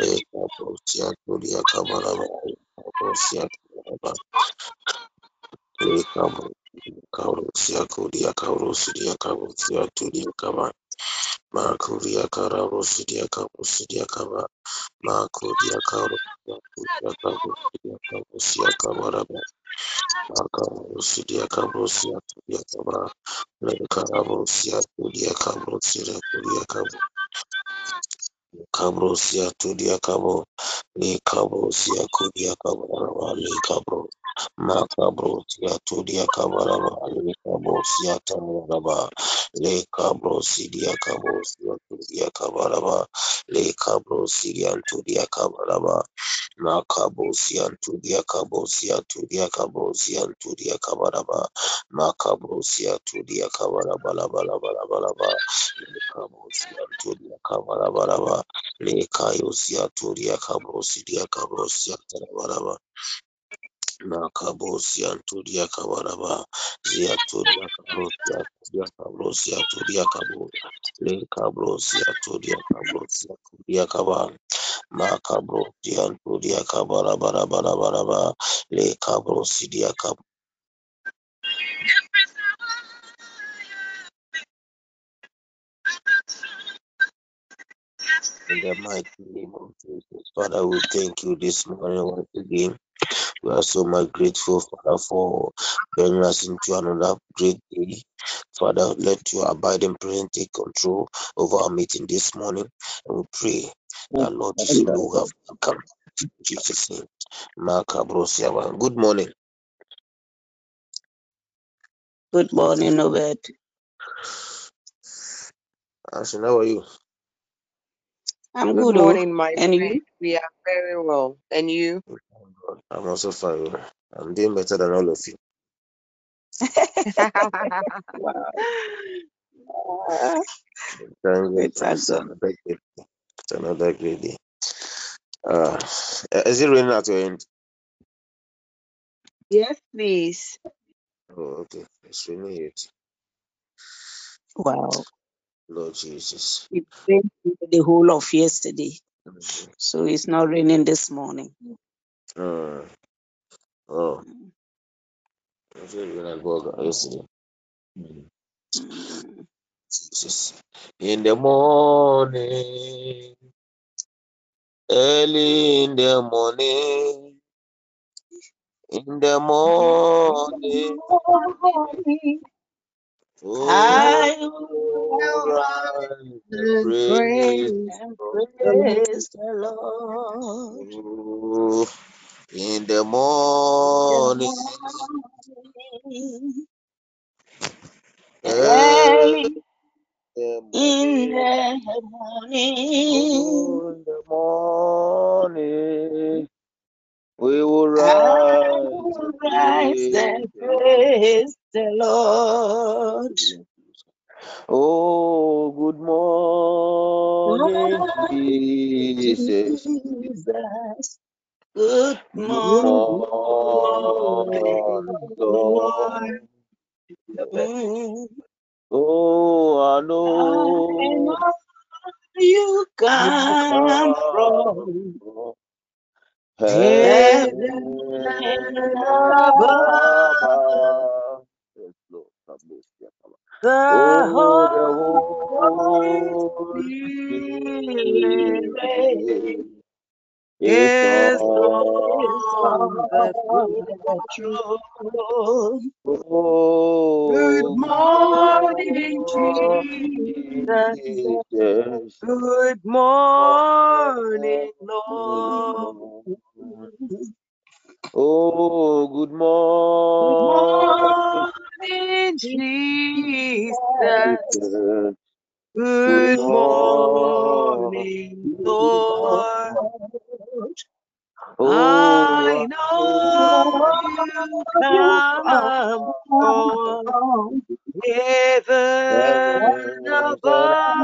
Ekabosia Kabaraba, Ekabosianto Yakabosia Kabosia Turiakaba, Makuria Karabosia Kabosia Kaba, Makudia Karusia Kabusia Kabusia Kabaraba Makabusia Kabusia Tudia Kaba Lekarabusia Tudia Kabusia Tudia Kabu Kabrusia Tudia Kabo Lekabusia Kudia Kabaraba Lekabro Makabrusia Tudia Kabaraba Lekabusia Tamaraba Lekabrusia Kabusia Tudia Kabaraba Lekabrusia Tudia Kabaraba Makabosia Tudia Kabosia Tudia Kabosia Tudia Kabaraba Makabosia Tudia Kabaraba Laba Laba Laba Laba Kabosia Tudia Kabarabaraba Lekayosia Tudia Kabosia Kabosia Tarabaraba Makabosia Tudia Kabaraba Zia Tudia Kabosia Tudia Kabosia Tudia Kabo Lekabrosia Tudia Kabosia Tudia Kabar Makabro Dianto Diakabara Bara Bara Bara In the mighty name of Jesus, Father, we thank you this morning once again. We are so much grateful, Father, for bringing us into another great day. Father, let your abiding presence take control over our meeting this morning. And we pray that, Lord Jesus, we will have come in Jesus' name. Makabro Siaba. Good morning. Good morning, Obed. Ashin, how are you? I'm Good good, oh. morning, my And friend. you? We are very well. And you? I'm also fine. I'm doing better than all of you. Wow. Thank we God. thank It's God. another great day. It's another great day. Uh, is it raining at your end? yes, please. Oh, okay. It's raining here. too. Wow. Lord Jesus. It rained the whole of yesterday, Mm. so it's not raining this morning. Uh, oh, raining at work yesterday. Mm. Mm. Jesus. In the morning, early in the morning, in the morning, oh, I will rise and And praise and praise the Lord. In the morning, early in the morning. oh, in the morning, we will rise will and rise praise and the Lord. praise the Lord. Oh, good morning, Jesus. Jesus, good morning, Lord. Lord. Oh, I I know you come from heaven heaven above. above. Yes, Lord. God bless you. The Holy Spirit is on the on the throne. Good morning, good Jesus. Good Oh, morning, Lord. Oh, good morning, Jesus. Good morning, Lord. Oh, I Oh, know you come heaven above.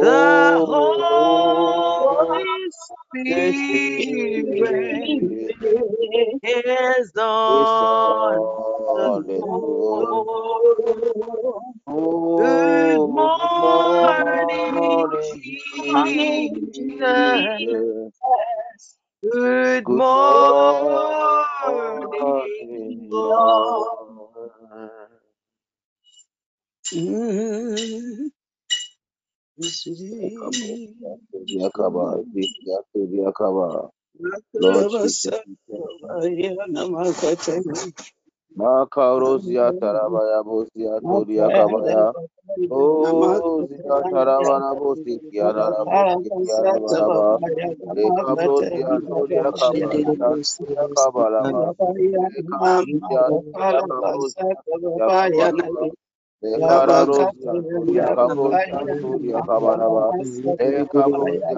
The Holy Spirit is on the Oh, good morning, morning, Jesus. Good morning, Lord. Mm. Lord Jesus, we thank you. Makarosia Tarabaya Bosia Todia Kabaya. Oh, Zia Tarabana Bosi Kiara Kiara Baraba. Ekabrosia Todia Kabasia Todia Kabalaba. Ekabrosia Todia Kabrosia Todia Kabalaba. Ekararosia Todia Kabrosia Todia Kabalaba. Ekabrosia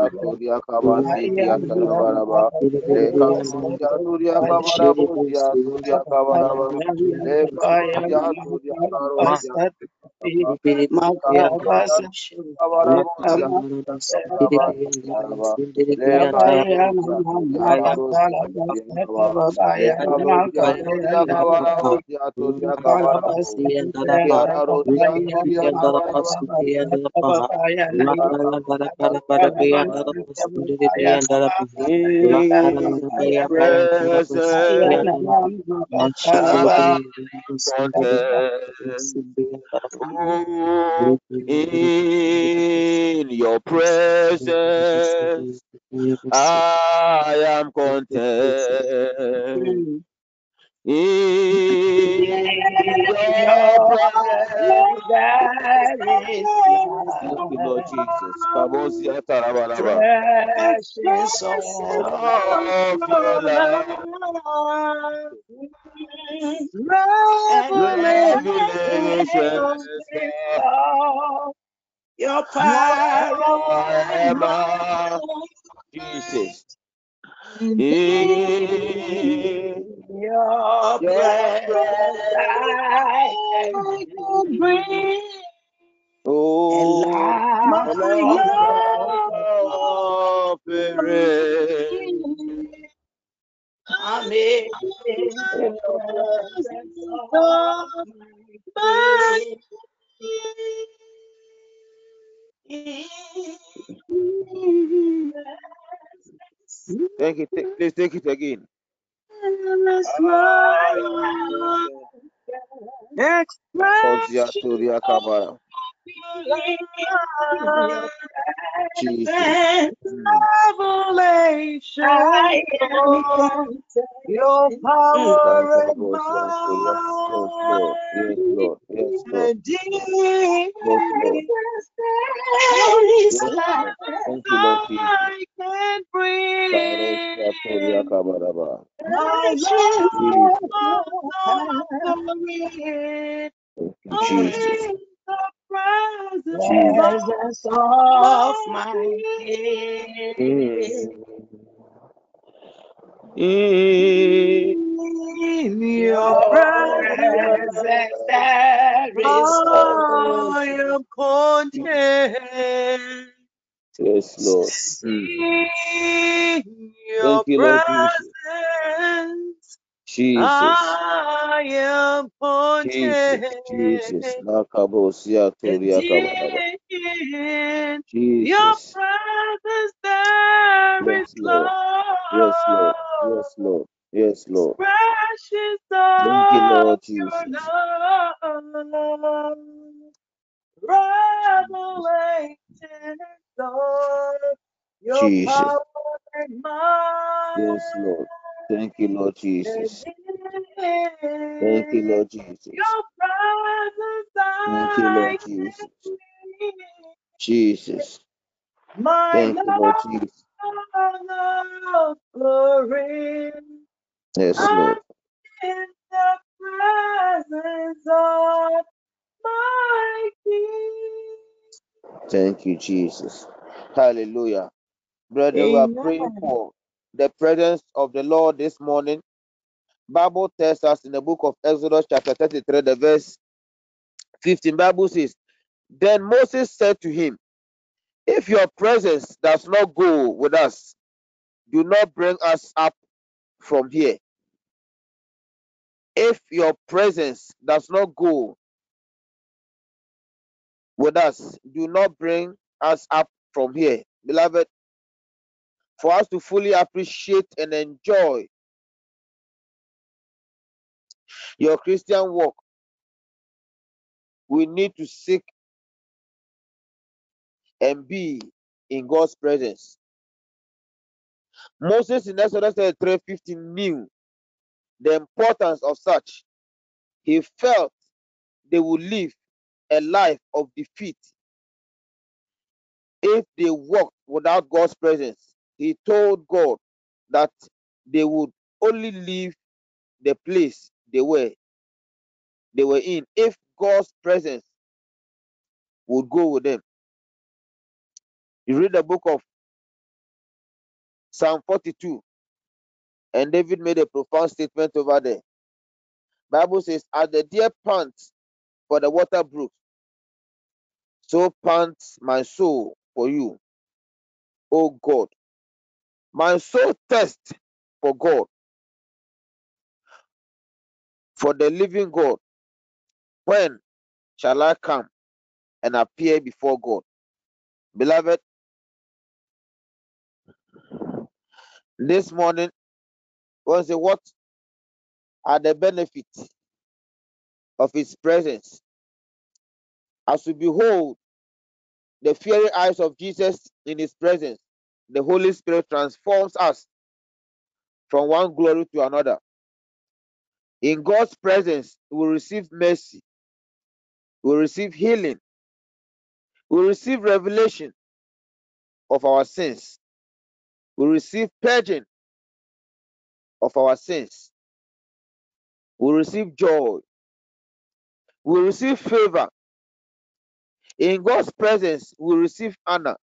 In your presence, I am content. In your presence. Thank you, Lord Jesus. Kabosia Tarabaraba. Precious Of your love. Revelations of your power, Emma, Jesus. In your presence, I can breathe. Oh, My love I'm in the presence of my Thank you. Take, please take it again. Kabara. Jesus. Revelation your power and Lord. Yes, Lord. Yes, Lord. Yes, Lord. Yes, Lord. Thank you, Lord Jesus. I can breathe. In the presence Jesus. presence of my King. In your presence there is I am content Yes, Lord. Mm. Thank you, Lord Jesus. Jesus. I am Jesus. Jesus. Nakabosia Toria Kabaraba. your presence. There Yes, is Lord. Yes, Lord. Yes, Lord. Yes, Lord. precious Thank you, Lord Jesus. love. Your Jesus. power and. Yes, Lord. Thank you, Lord Jesus. Thank you, Lord Jesus. Thank you, Lord Jesus. Jesus. Thank you, Lord Jesus. Yes, Lord. in the presence of my King. Thank you, Jesus. Hallelujah. Brethren, we are praying for the presence of the Lord this morning. Bible tells us in the book of Exodus, chapter 33, the verse 15. Bible says, Then Moses said to him, If your presence does not go with us, do not bring us up from here. If your presence does not go with us, do not bring us up from here. Beloved, for us to fully appreciate and enjoy your Christian walk, we need to seek and be in God's presence. Moses in Exodus 3:15 knew the importance of such. He felt they would live a life of defeat if they walked without God's presence. He told God that they would only leave the place they were they were in if God's presence would go with them. You read the book of Psalm 42, and David made a profound statement over there. Bible says, "As the deer pants for the water brooks, so pants my soul for you, O God. My soul thirsts for God, for the living God. When shall I come and appear before God? Beloved, this morning, was say, What are the benefits of His presence? As we behold the fiery eyes of Jesus in His presence, the Holy Spirit transforms us from one glory to another. In God's presence, we receive mercy, we receive healing, we receive revelation of our sins, we receive purging of our sins, we receive joy, we receive favor. In God's presence, we receive honor.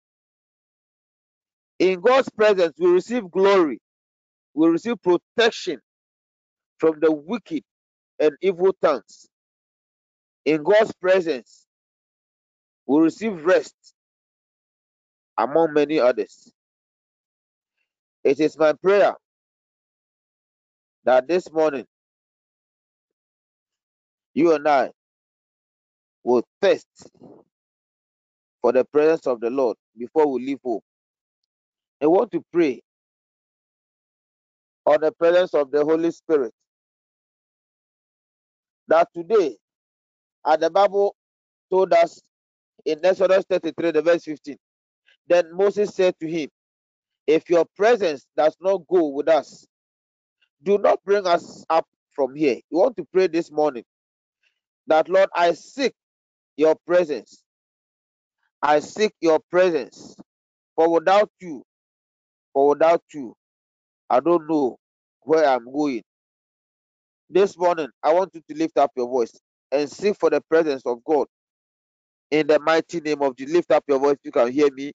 In God's presence, we receive glory, we receive protection from the wicked and evil tongues. In God's presence, we receive rest among many others. It is my prayer that this morning you and I will thirst for the presence of the Lord before we leave home. I want to pray on the presence of the Holy Spirit that today, as the Bible told us in Exodus 33, the verse 15, then Moses said to him, If your presence does not go with us, do not bring us up from here. You want to pray this morning that, Lord, I seek your presence. I seek your presence. For without you, for without you, I don't know where I'm going. This morning, I want you to lift up your voice and seek for the presence of God. In the mighty name of Jesus, lift up your voice. You can hear me.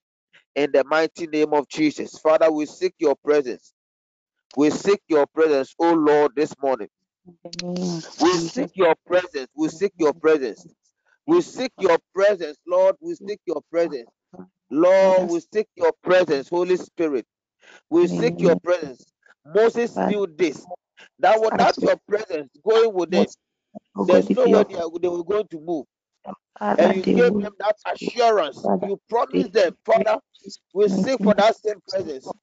In the mighty name of Jesus, Father, we seek your presence. We seek your presence, oh Lord, this morning. We seek your presence. We seek your presence. We seek your presence, Lord. We seek your presence. Lord, we seek your presence, Holy Spirit. We seek your presence. Moses knew this that was without your presence going with them, there's nowhere they, they were going to move. And you gave them that assurance. You promised them, Father, we seek for that same presence.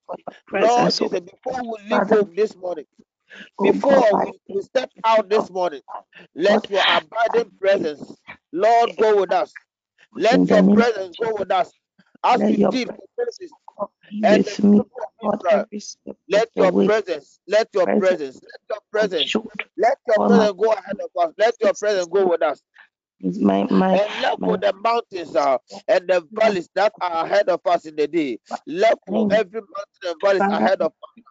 Lord Jesus, before we leave home this morning, before we, we step out this morning, let your abiding presence, Lord, go with us. Let your presence go with us as we did for Moses and of Israel. Let your presence, let your presence, let your presence, let your presence go ahead of us. Let your presence go with us. My, my, and level the mountains uh, and the valleys that are ahead of us in the day. Level every mountain and valleys ahead of us.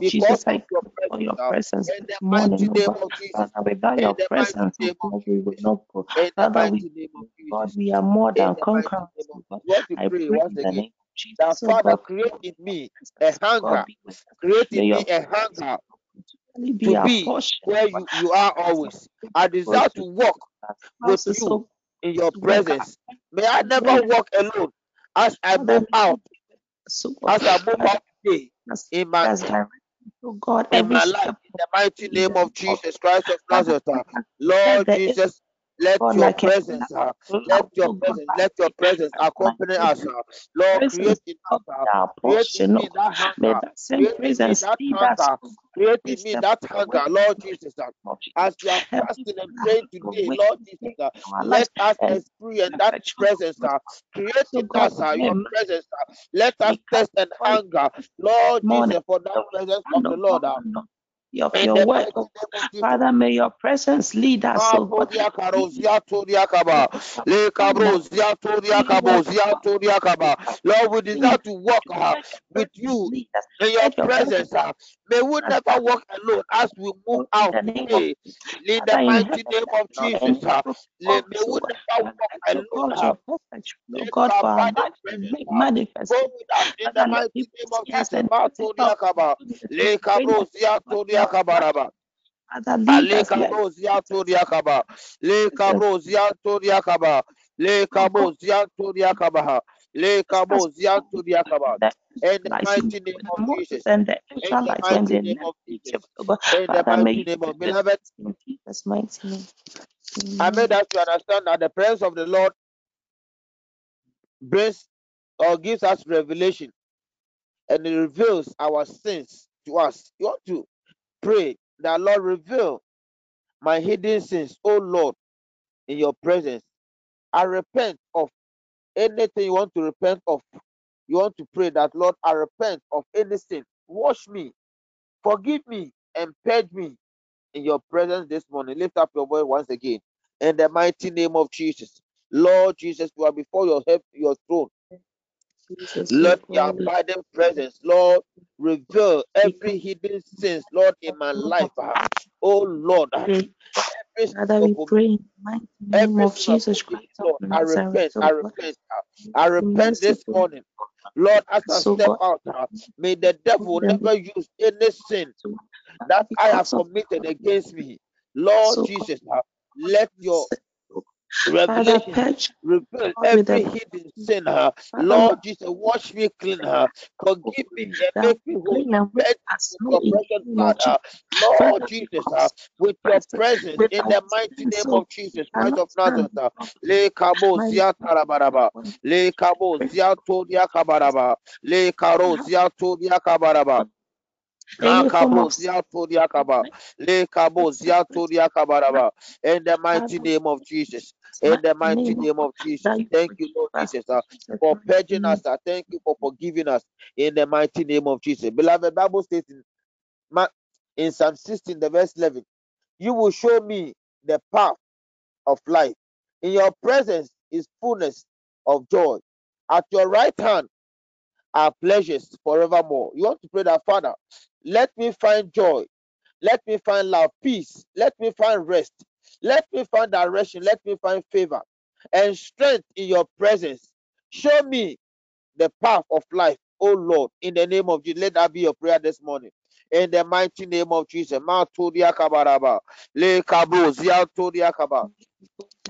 Because Jesus, I your for your presence, uh, in this the mighty morning, name oh of Jesus. Father, without your presence, oh name of God, we will not go. Father, we mighty name of God, we are more than conquerors. oh God. you want to I pray in the name Jesus, That oh Father, create in me a hunger, create in me a hunger to be where you, you are always. I desire to walk with you in your presence. May I never walk alone as I move out, as I move out today in my to God in my life in the mighty name of Jesus Christ of Nazareth. Lord Jesus, let your presence, uh, let your oh presence, let your presence accompany us. uh. Lord, create in us, uh, create in me oh that hunger, create in me that hunger, oh create in me that of the way. hunger, Lord Jesus. uh. As we are fasting and praying today, Lord Jesus, uh, let us experience that presence. uh, create in us uh, your presence. uh, let us test and hunger, Lord Jesus, for that presence of the Lord. uh, of your word. mighty oh name of Jesus. Father, may your presence lead us, oh God. Matodia karozia todia kaba. Father, Le kabrozia todia kabozia todia kaba. Lord, we desire to walk uh, with you presence lead us. in your presence uh. May we never walk alone as we move out the name of today. In the mighty name of Jesus. uh. angel Le- cause, May oh we never walk alone. cause your perfect, oh Let God, for our abiding life to presence make manifest. go with us in the mighty name of Jesus. And Matodia testify kaba. of the Le greatness kabrozia of todia your life. kabaraba. Ale kabro. Le kabro zianto. Le kabro God. Le just as kabro zianto diakaba. the In the mighty name of Jesus. In the mighty name of Jesus. In the mighty name of beloved, Jesus' mighty name. I made us to understand that the presence of the Lord brings or gives us revelation and it reveals our sins to us. You want to pray that Lord reveal my hidden sins, oh Lord, in your presence. I repent of anything you want to repent of, you want to pray that, Lord, I repent of any sin. Wash me, forgive me, and purge me in your presence this morning. Lift up your voice once again. In the mighty name of Jesus. Lord Jesus, we are before your head, your throne. Let your abiding presence, Lord, reveal every hidden sins, Lord, in my life. Oh Lord, every sin Father, we pray in the name of Jesus Christ Lord. I repent, I repent, ah. I repent this morning. Lord, as I step out, ah, may the devil never use any sin that I have committed against me. Lord Jesus, ah, let your revelation reveal every hidden sin. Father, Lord Jesus, wash me clean, ah. forgive me, and make me whole. clean and white Purge as with snow your in precious the name blood. of ah. Jesus. Lord Jesus, with your presence in the mighty name of Jesus Christ of Nazareth. Le kabo zia tarabaraba. Le kabo zia todia kabaraba. Le karo zia todia kabaraba. In the mighty name of Jesus. In the mighty name of name God, of Jesus. Thank you, Lord Jesus, uh, for purging us. uh, Thank you for forgiving us. In the mighty name of Jesus. Beloved, Bible states in, in Psalm 16, the verse 11, you will show me the path of life. In your presence is fullness of joy. At your right hand are pleasures forevermore. You want to pray that, Father, let me find joy let me find love, peace. Let me find rest. Let me find direction. Let me find favor and strength in your presence. Show me the path of life, oh Lord, in the name of Jesus. Let that be your prayer this morning. In the mighty name of Jesus. Ma. Le kabo zia todia kaba.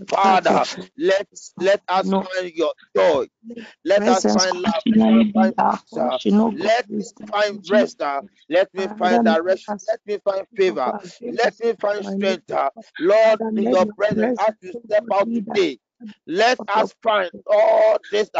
Father, let let us No find your joy. Let us find love. Let us find peace. portion, God, Let me find rest. Let me find direction. Let me find favor. Let me find strength. uh, Lord, in your presence, as we oh step out today, let us find all this,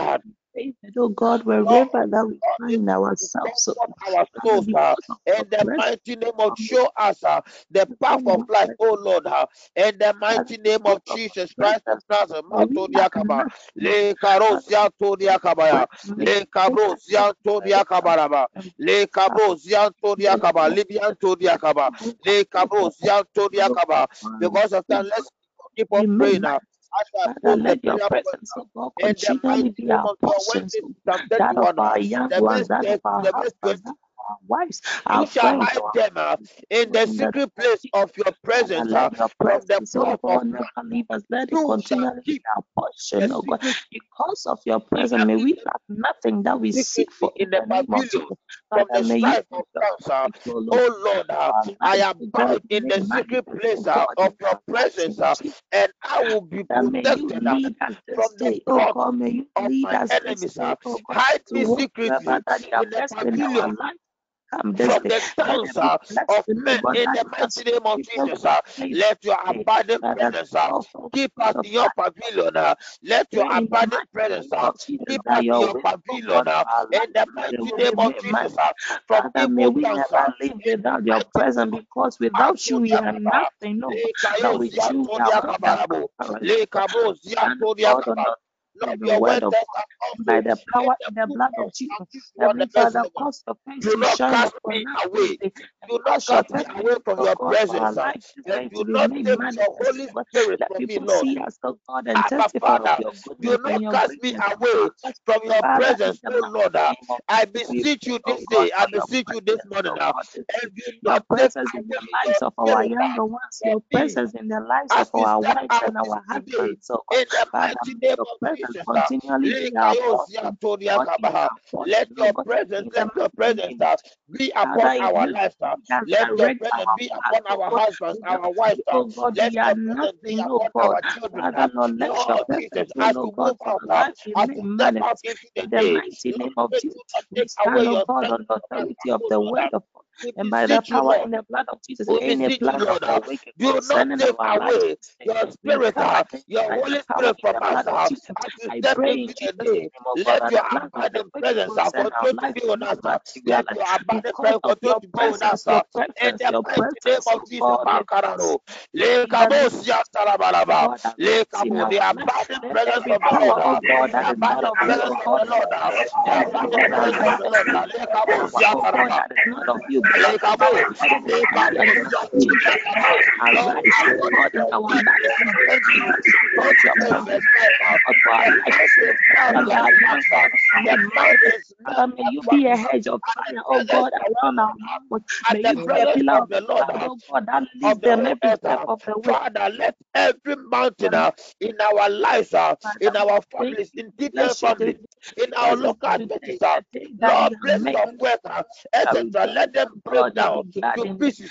oh God, wherever that we find ourselves, our souls. uh, in the mighty name of show us uh, the path of life, oh Lord. uh, in the mighty name of Jesus Christ of Nazareth. Matodiakaba. Le Father, todiakabaya, you make Le take kabro us to wherever ziantodiakabaraba, and Le kabro the ziantodiakaba, name of Libyan todiakaba, Le take kabro us to your ziantodiakaba. Father, Because of that, let's keep on praying now. Father, let your presence, oh God, continually be our of God, when portion, this so Psalm that of 31, our young ones, that of 30, our husbands, 20, that of our wives, our You shall hide them uh, in the secret place of your presence uh, from the oh of God, never leave us. Let it continually be our portion, oh God. Because of your presence, may we lack nothing that we seek for in the name of Jesus. Father, may you strife put of your cancer. perfect will, oh Lord, uh, I abide be in the secret place uh, of your presence, uh, and I will be Father, may you protected uh, from the God, of lead my enemies. Uh, hide me secretly in the pavilion our life. Come this from the Let tongues there be uh, of men in the mighty name of Jesus. Let your abiding presence uh, keep us in your pavilion. Uh, let your abiding presence uh, keep us in your oh pavilion God, for our in the mighty name of Jesus. from may we never live without your presence because without you we are nothing, no. Le But with you we are Ziantonia more than Kabarabo, conquerors, Le God. Kabo Stand, Ziantonia God, on Kaba. the Lord, the your word of God by the power in the blood of of Jesus. 51, the Heavenly verse Father, 11. cause face Do to not shine cast me away. Do not cast me away from your for presence, life this and day do not take your Holy Spirit from me, Lord. see us, oh God, and Abba, of Father, your do not cast me away from your presence, oh Lord. of I oh beseech you this day. I beseech oh you this morning. oh God, this day. and do not presence in the lives of our younger ones, your presence in the lives of our wives and our husbands, oh God. Father, your of presence Jesus, uh, continually be our Likayozia portion, God, in Todiakabaha. our let oh your presence, let your presence name of uh, Jesus. be upon our lives. uh, lead us, let your presence be upon oh our husbands, our wives. uh, oh let your presence be nothing, oh upon our children. Uh, Lord, let your Lord Jesus, as oh we move out, our uh, as we step out into the In the day, mighty name Lord, of Jesus, you not we take away oh your God, presence the authority of oh the word uh, of God. And by the power in the blood of Jesus, We any beseech you, plan of the uh, wicked do not take our away your spirit, uh, your Holy Spirit from the us blood uh, as we I step pray into the day. name, oh God, Let your the the abiding presence uh, continue to be with us. uh, let your abiding presence of continue to be with us. presence, uh, in the mighty name of oh Jesus, God, with us. Makarano. Le In the kabo name siya of tarabaraba. God, Le arise in kabo, our The abiding presence of the Lord. uh, oh God, The is abiding you, presence oh of the Lord. uh, The abiding presence of the. Lord. uh, Let Le every kabo power, siya God, taraba. that is not of you, be Lekabo, uprooted. Let it die in lekabo, the name of Jesus. yakaba. Arise, Lord, according God, to in our Mark lives chapter and 20, give us, God, your 28 verse perfect 5, God for our the life. mountains melt Father, like our wax, young ones the made manifest. mountains melt Father, may like you be a hedge of fire, oh God, around our at May you be a pillar of the Lord, oh God, that leads the them every step of the way. Father, let every mountain uh, in our lives, uh, in our families, in different bless families, in our local churches, uh, Lord, made. of Shall etc., let them break down. to pieces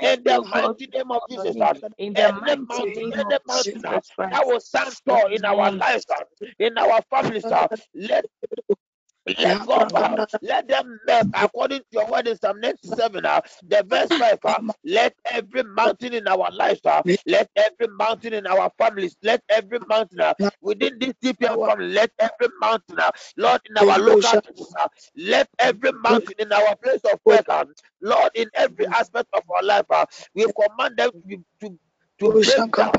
in the mighty name of Jesus. In the mighty name of Jesus. That Christ. will stand tall in our lives, uh, in our families, uh, let let God, uh, let them melt. According to your word in Psalm 97, uh, the verse 5. Uh, let every mountain in our lives, uh, let every mountain in our families, let every mountain uh, within this DPM family, let every mountain, uh, Lord, in our local churches, uh, let every mountain in our place of work, uh, Lord, in every aspect of our life, uh, we command them to to to break down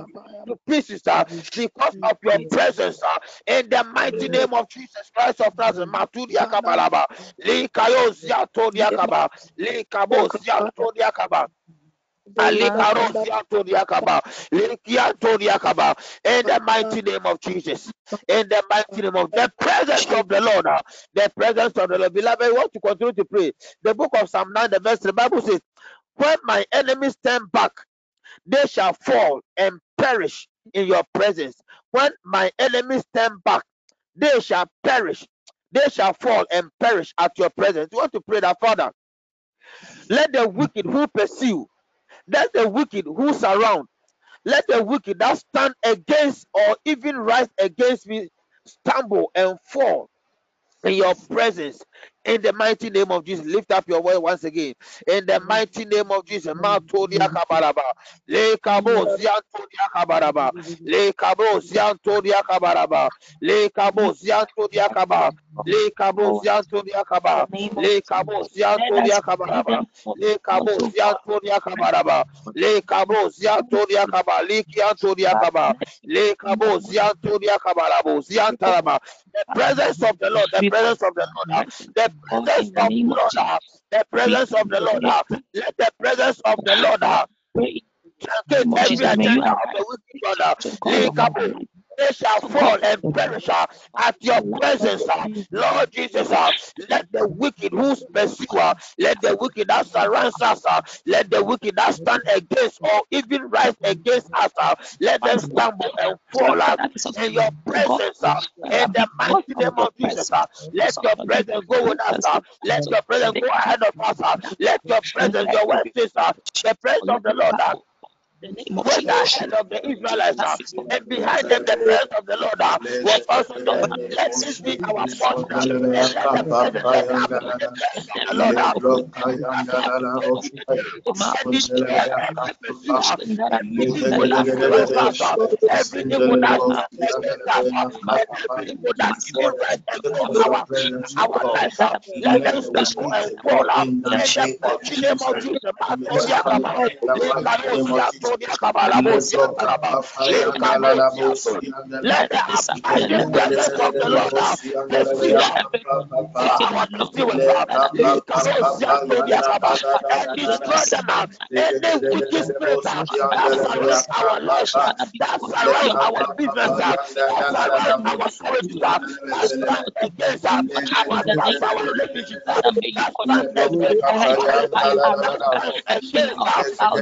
to pieces uh, because of your presence uh, in the mighty name of Jesus Christ of Nazareth. Matudia kabalaba, li kayo ziatodia kaba, li kabo ziatodia kaba. Alikaro ziatodia kaba, li kiatodia kaba. In the mighty name of Jesus, in the mighty name of the presence of the Lord, uh, the presence of the Lord. Beloved, we want to continue to pray. The book of Psalm 9, the verse, the Bible says, When my enemies turn back, they shall fall and perish in your presence. When my enemies turn back, they shall perish. They shall fall and perish at your presence. You want to pray that, Father, let the wicked who pursue, let the wicked who surround, let the wicked that stand against or even rise against me stumble and fall in your presence in the mighty name of Jesus. Lift up your voice once again. In the mighty name of Jesus. Matodia kabaraba. Le kabo ziantodia kabaraba. Le kabo ziantodia kabaraba. Le kabo ziantodia kaba. Le kabo Power ziantodia in kaba. the name of Le ziantodia see kabaraba. Le God. ziantodia kabaraba. Le kabo ziantodia kaba. Le kiantodia But kaba. let it Le come kabo ziantodia kabarabo. Ziantaraba the presence of the Lord, the presence of the Lord, the in the the name of Lord, Jesus. the presence of the Lord, let the presence of the Lord Pray in the name of Jesus. May you agenda of arise the wicked one. to God over Likabo, our life. they shall fall and perish uh, at your presence, uh, Lord Jesus. Uh, let the wicked who pursue, uh, let the wicked that surrounds us, uh, let the wicked that stand against or even rise against us, uh, let them stumble and fall uh, in your presence. In the mighty name of Jesus, let your presence go with us. Let your presence go ahead of us. Let your presence, your word says, the presence of the Lord. Uh, went ahead of the Israelites and behind them the presence of the Lord uh, was also there. Let this be our portion. Uh, and let the let the presence of the Lord every evil that is against us, every evil that is even right against our our lives, let them stumble and fall in the mighty name of Jesus. Makodia Kaba, Lekarosia, Todia Kabala, Bosia Kalaba, Lekarosia, let the abiding presence of the Lord uh, pursue us, our pursuers, uh, Lekarosia, Todia Kaba, and destroy them uh, any wicked spirit uh, that surrounds our lives, uh, that surrounds our business, uh, that surrounds our marriages, uh, that stand against uh, our lives, our relationships, uh, that stand against our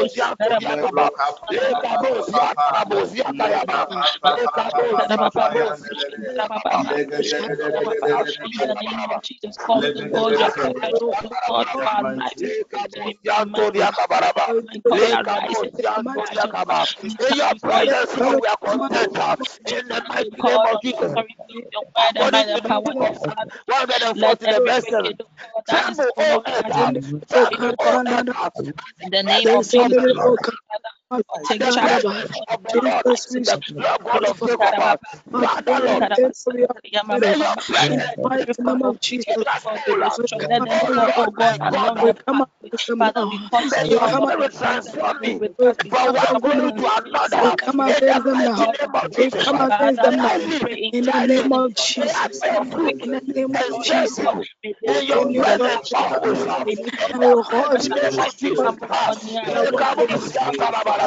uh, Lord Jesus, in the Lord, In the name of Jesus, the mighty name of of Jesus. glory, move your word and by According the power of God. 140, the every verse 7. wicked God that is Tremble, O earth, tremble, O earth, in the name of Jesus, At take charge of presence God. of the Lord, God of Jacob, uh, Father Lord, may your presence Every power of keep wicked us God be full. uh, destroyed. Let them Oh oh God, along God. Father, we cause May to your God your spirit presence to transform me from one glory to another. us every In the every name of Jesus, wicked. uh, Father, may I we live, pray in may I Jesus' live, name. may I Every bear power of fruit wickedness be and destroyed, serve oh God. you May they in your fall in the name of. Jesus. uh, May they In the in the mighty name of Jesus. name uh, of Jesus. Lekabosia tarabaraba, lekabosia toria kabosia tarabaraba, lekabosia toria Lord Jesus, uh, God, like that, your lekabosia love, toria kababa. just as I you said love that the plant Israelites uh, so before the water Father, may you brooks uh,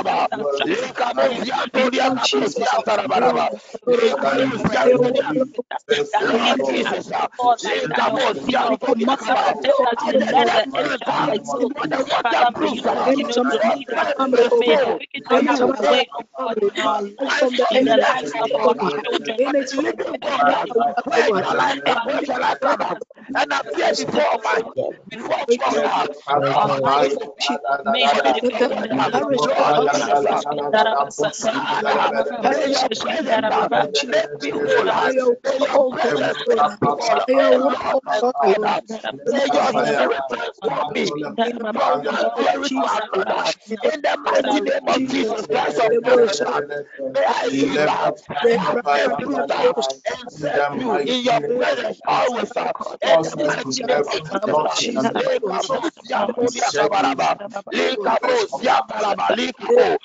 continue to was lead us. dry in my May the soul. wicked And not have a today way, oh God, in our my lives, in the soul says, lives of our children, What is in living the God? uh, name of Where Jesus. shall I come? Where Father, shall I come? uh, And appear before my before God. your uh, our Lord lives, Jesus, oh Jesus. May according to your manifest in word, the uh, name of Lord Jesus, uh, Jesus. Father, may your presence uh, make me whole. uh, May your presence make me whole. Oh Lord, my God, serve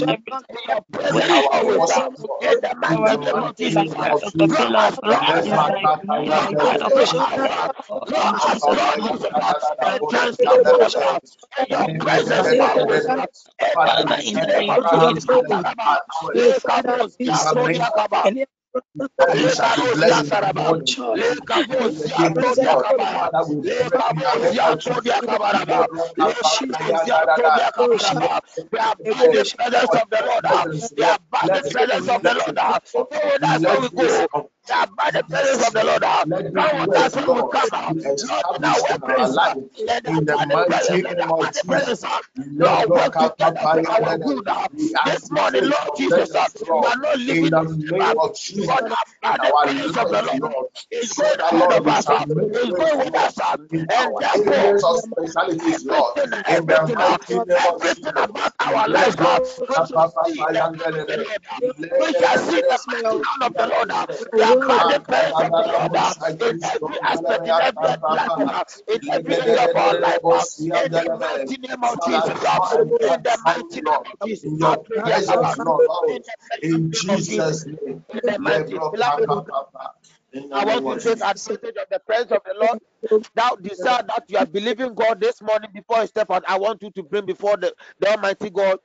you. the righteous shall live and uh, live in your name. uh, Father, may I live in your presence. uh, Father, grow and transform me in your presence always. uh, In the mighty name of Jesus. uh, Draw us uh, Draw us uh, Draw us close. uh, And transform us uh, your presence uh, In the Father, in the name of Jesus. Jesus. Kataraba, Lekabos, Yantodiakaba, Lebaros Yantaraba, Lekabos Yantodiakaba, Lekabos Yantodiakabaraba, Lekabos Yantodiakabaraba. We abide the presence of the Lord. uh, We abide the presence of the Lord. uh, Go with us when we go. the presence of the Lord. uh, Let Come this with word, us when we Lord, come. uh, be Lord, in established our in our workplace, uh, life. let the In the mighty the name of Jesus. uh, Lord, work together for our good. uh, We This morning, Lord Jesus, uh, we are not In living the this name life, of Jesus. but the In abiding our presence of the Lord is going ahead of we us, uh, is going with us, uh, In and therefore, areas of specialties, Lord. everything, In the everything, uh, mighty name of everything Jesus. about our lives, uh, we shall see the hand of the. Lord. The presence of in in the name of Jesus, in the name of Jesus, in Jesus, name. I want to take advantage of the presence of the Lord. Thou desire that you are believing God this morning before you step out. I want you to bring before the, the Almighty God.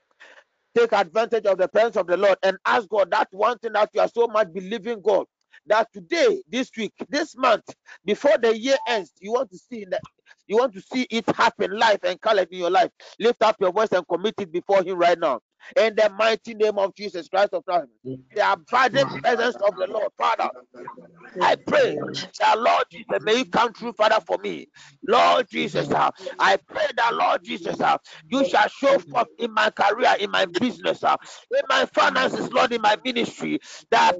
Take advantage of the presence of the Lord and ask God that one thing that you are so much believing God that today, this week, this month, before the year ends, you want to see that you want to see it happen life and color in your life. Lift up your voice and commit it before Him right now. In the mighty name of Jesus Christ of Nazareth, the abiding presence of the Lord, Father. I pray that Lord Jesus, may you come true, Father, for me. Lord Jesus, uh, I pray that Lord Jesus, uh, you shall show forth in my career, in my business, uh, in my finances, Lord, in my ministry, the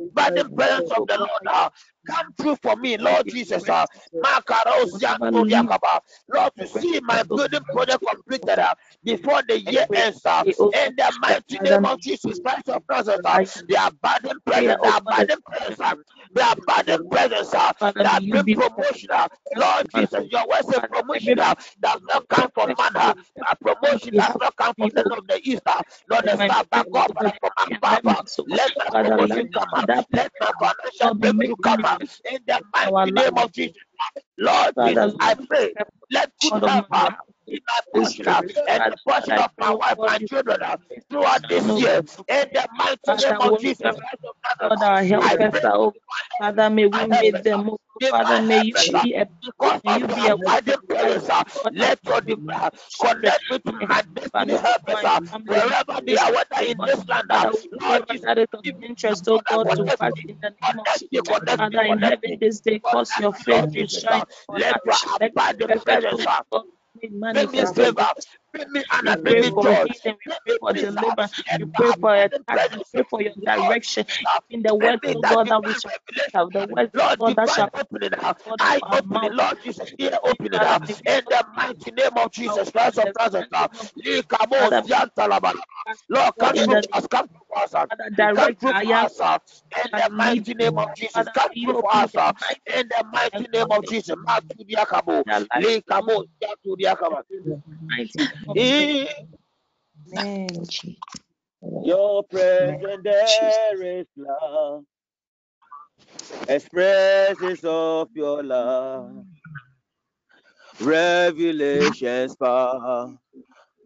presence of the Lord, come true for me, Lord Jesus. Uh, presence whatever lead Makarosiantodiakaba. Lord, to see my building project completed uh, before the year ends. Uh, in the mighty name of Jesus Christ of Nazareth, uh, the abiding presence, the abiding presence, uh, the abiding presence uh, that bring be with us. promotion. uh, Lord Jesus, your word says promotion uh, does not come from man. Uh, uh, promotion does not come of me, from the north, the east, uh, nor God, the but God, oh God, from above. Uh, let my promotion come. Uh, let my financial be breakthrough come. it Uh, in the mighty name of Jesus. Lord Jesus, I pray. Let good God of health my uh, house, be my this portion uh, spirit, and the portion of my wife and children uh, throughout this year. In the mighty name of Jesus whatever, Christ of Nazareth, God, our I helpers pray are, for oh Father, may we divine meet helpers, uh, them, oh God. Father, may you uh, be a may you be a abiding light, presence. uh, God, let your divine connect I my destiny Father, my uh, wherever they are, whether in this land. uh, Father, Lord that is of the interest, oh God, to us in the name of Jesus. Father, in heaven this day, cause your face to uh, shine let your us. Abiding presence. Will God be Bring me manifested. favor. Bring me honor. Bring pray me for joy. healing. We Bring pray for. And We the pray for abundant touch. Pray for your direction. Uh, the bring words, me oh that God, that we shall have, the oh Lord, God, that shall uh, God of Eye our opening. Lord Jesus. Father, uh, may we In the mighty name of Jesus Christ of Nazareth. understanding of Likamos Father, may yantalabala. you Lord, come in through us. Come through us. Come through our for young us. In the mighty name of Jesus. Come through you open us. In the mighty name of Jesus. Matudiakabo. their life to Likamos yantudiakaba. mighty name of. In Amen. Your presence there is love, expressions of your love, revelations, power,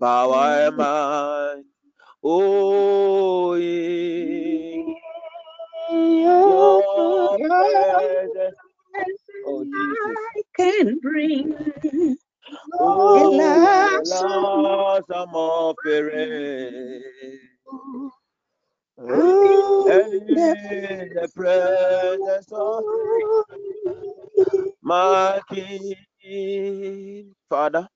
power and might. Oh, in your presence, oh Jesus, can bring in the in the presence. Of my King, Father,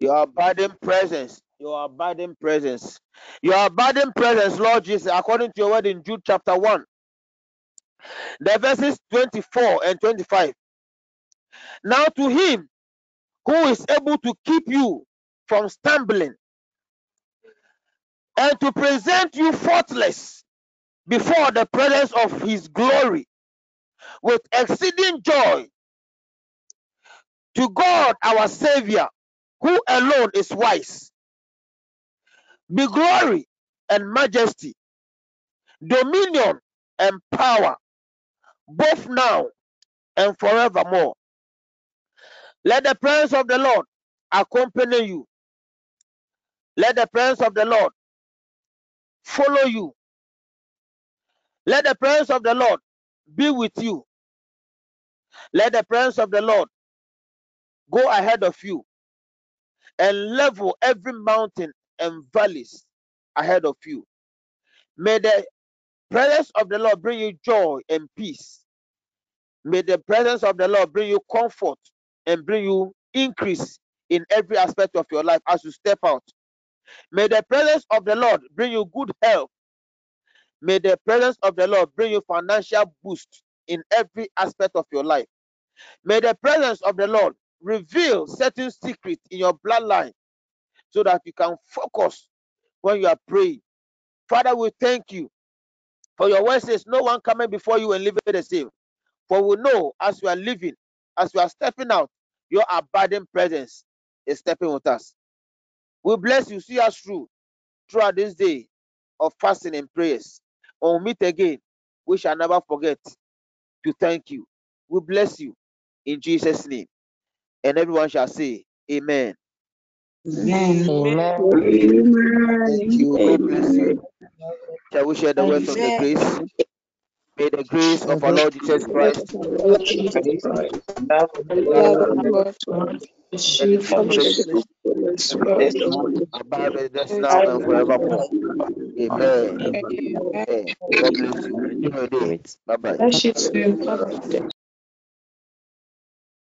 your abiding presence, your abiding presence, your abiding presence, Lord Jesus, according to your word in Jude chapter 1, the verses 24 and 25. Now to him who is able to keep you from stumbling and to present you faultless before the presence of his glory with exceeding joy to God our Savior, who alone is wise, be glory and majesty, dominion and power, both now and forevermore. Let the presence of the Lord accompany you. Let the presence of the Lord follow you. Let the presence of the Lord be with you. Let the presence of the Lord go ahead of you and level every mountain and valleys ahead of you. May the presence of the Lord bring you joy and peace. May the presence of the Lord bring you comfort and bring you increase in every aspect of your life as you step out. May the presence of the Lord bring you good health. May the presence of the Lord bring you financial boost in every aspect of your life. May the presence of the Lord reveal certain secrets in your bloodline so that you can focus when you are praying. Father, we thank you for your word says, No one coming before you and living the same. For we know as we are living, as we are stepping out, your abiding presence is stepping with us. We bless you, see us through throughout this day of fasting and prayers. When we meet again, we shall never forget to thank you. We bless you in Jesus' name. And everyone shall say, Amen. Amen. Thank you. God bless you. Shall we share the words of the grace? May the grace of our Lord Jesus Christ, the love of God, God, the fellowship of the Holy Spirit, abide with us now and forevermore. Amen. Amen. God bless you. Enjoy your day. Bye bye. bless you too.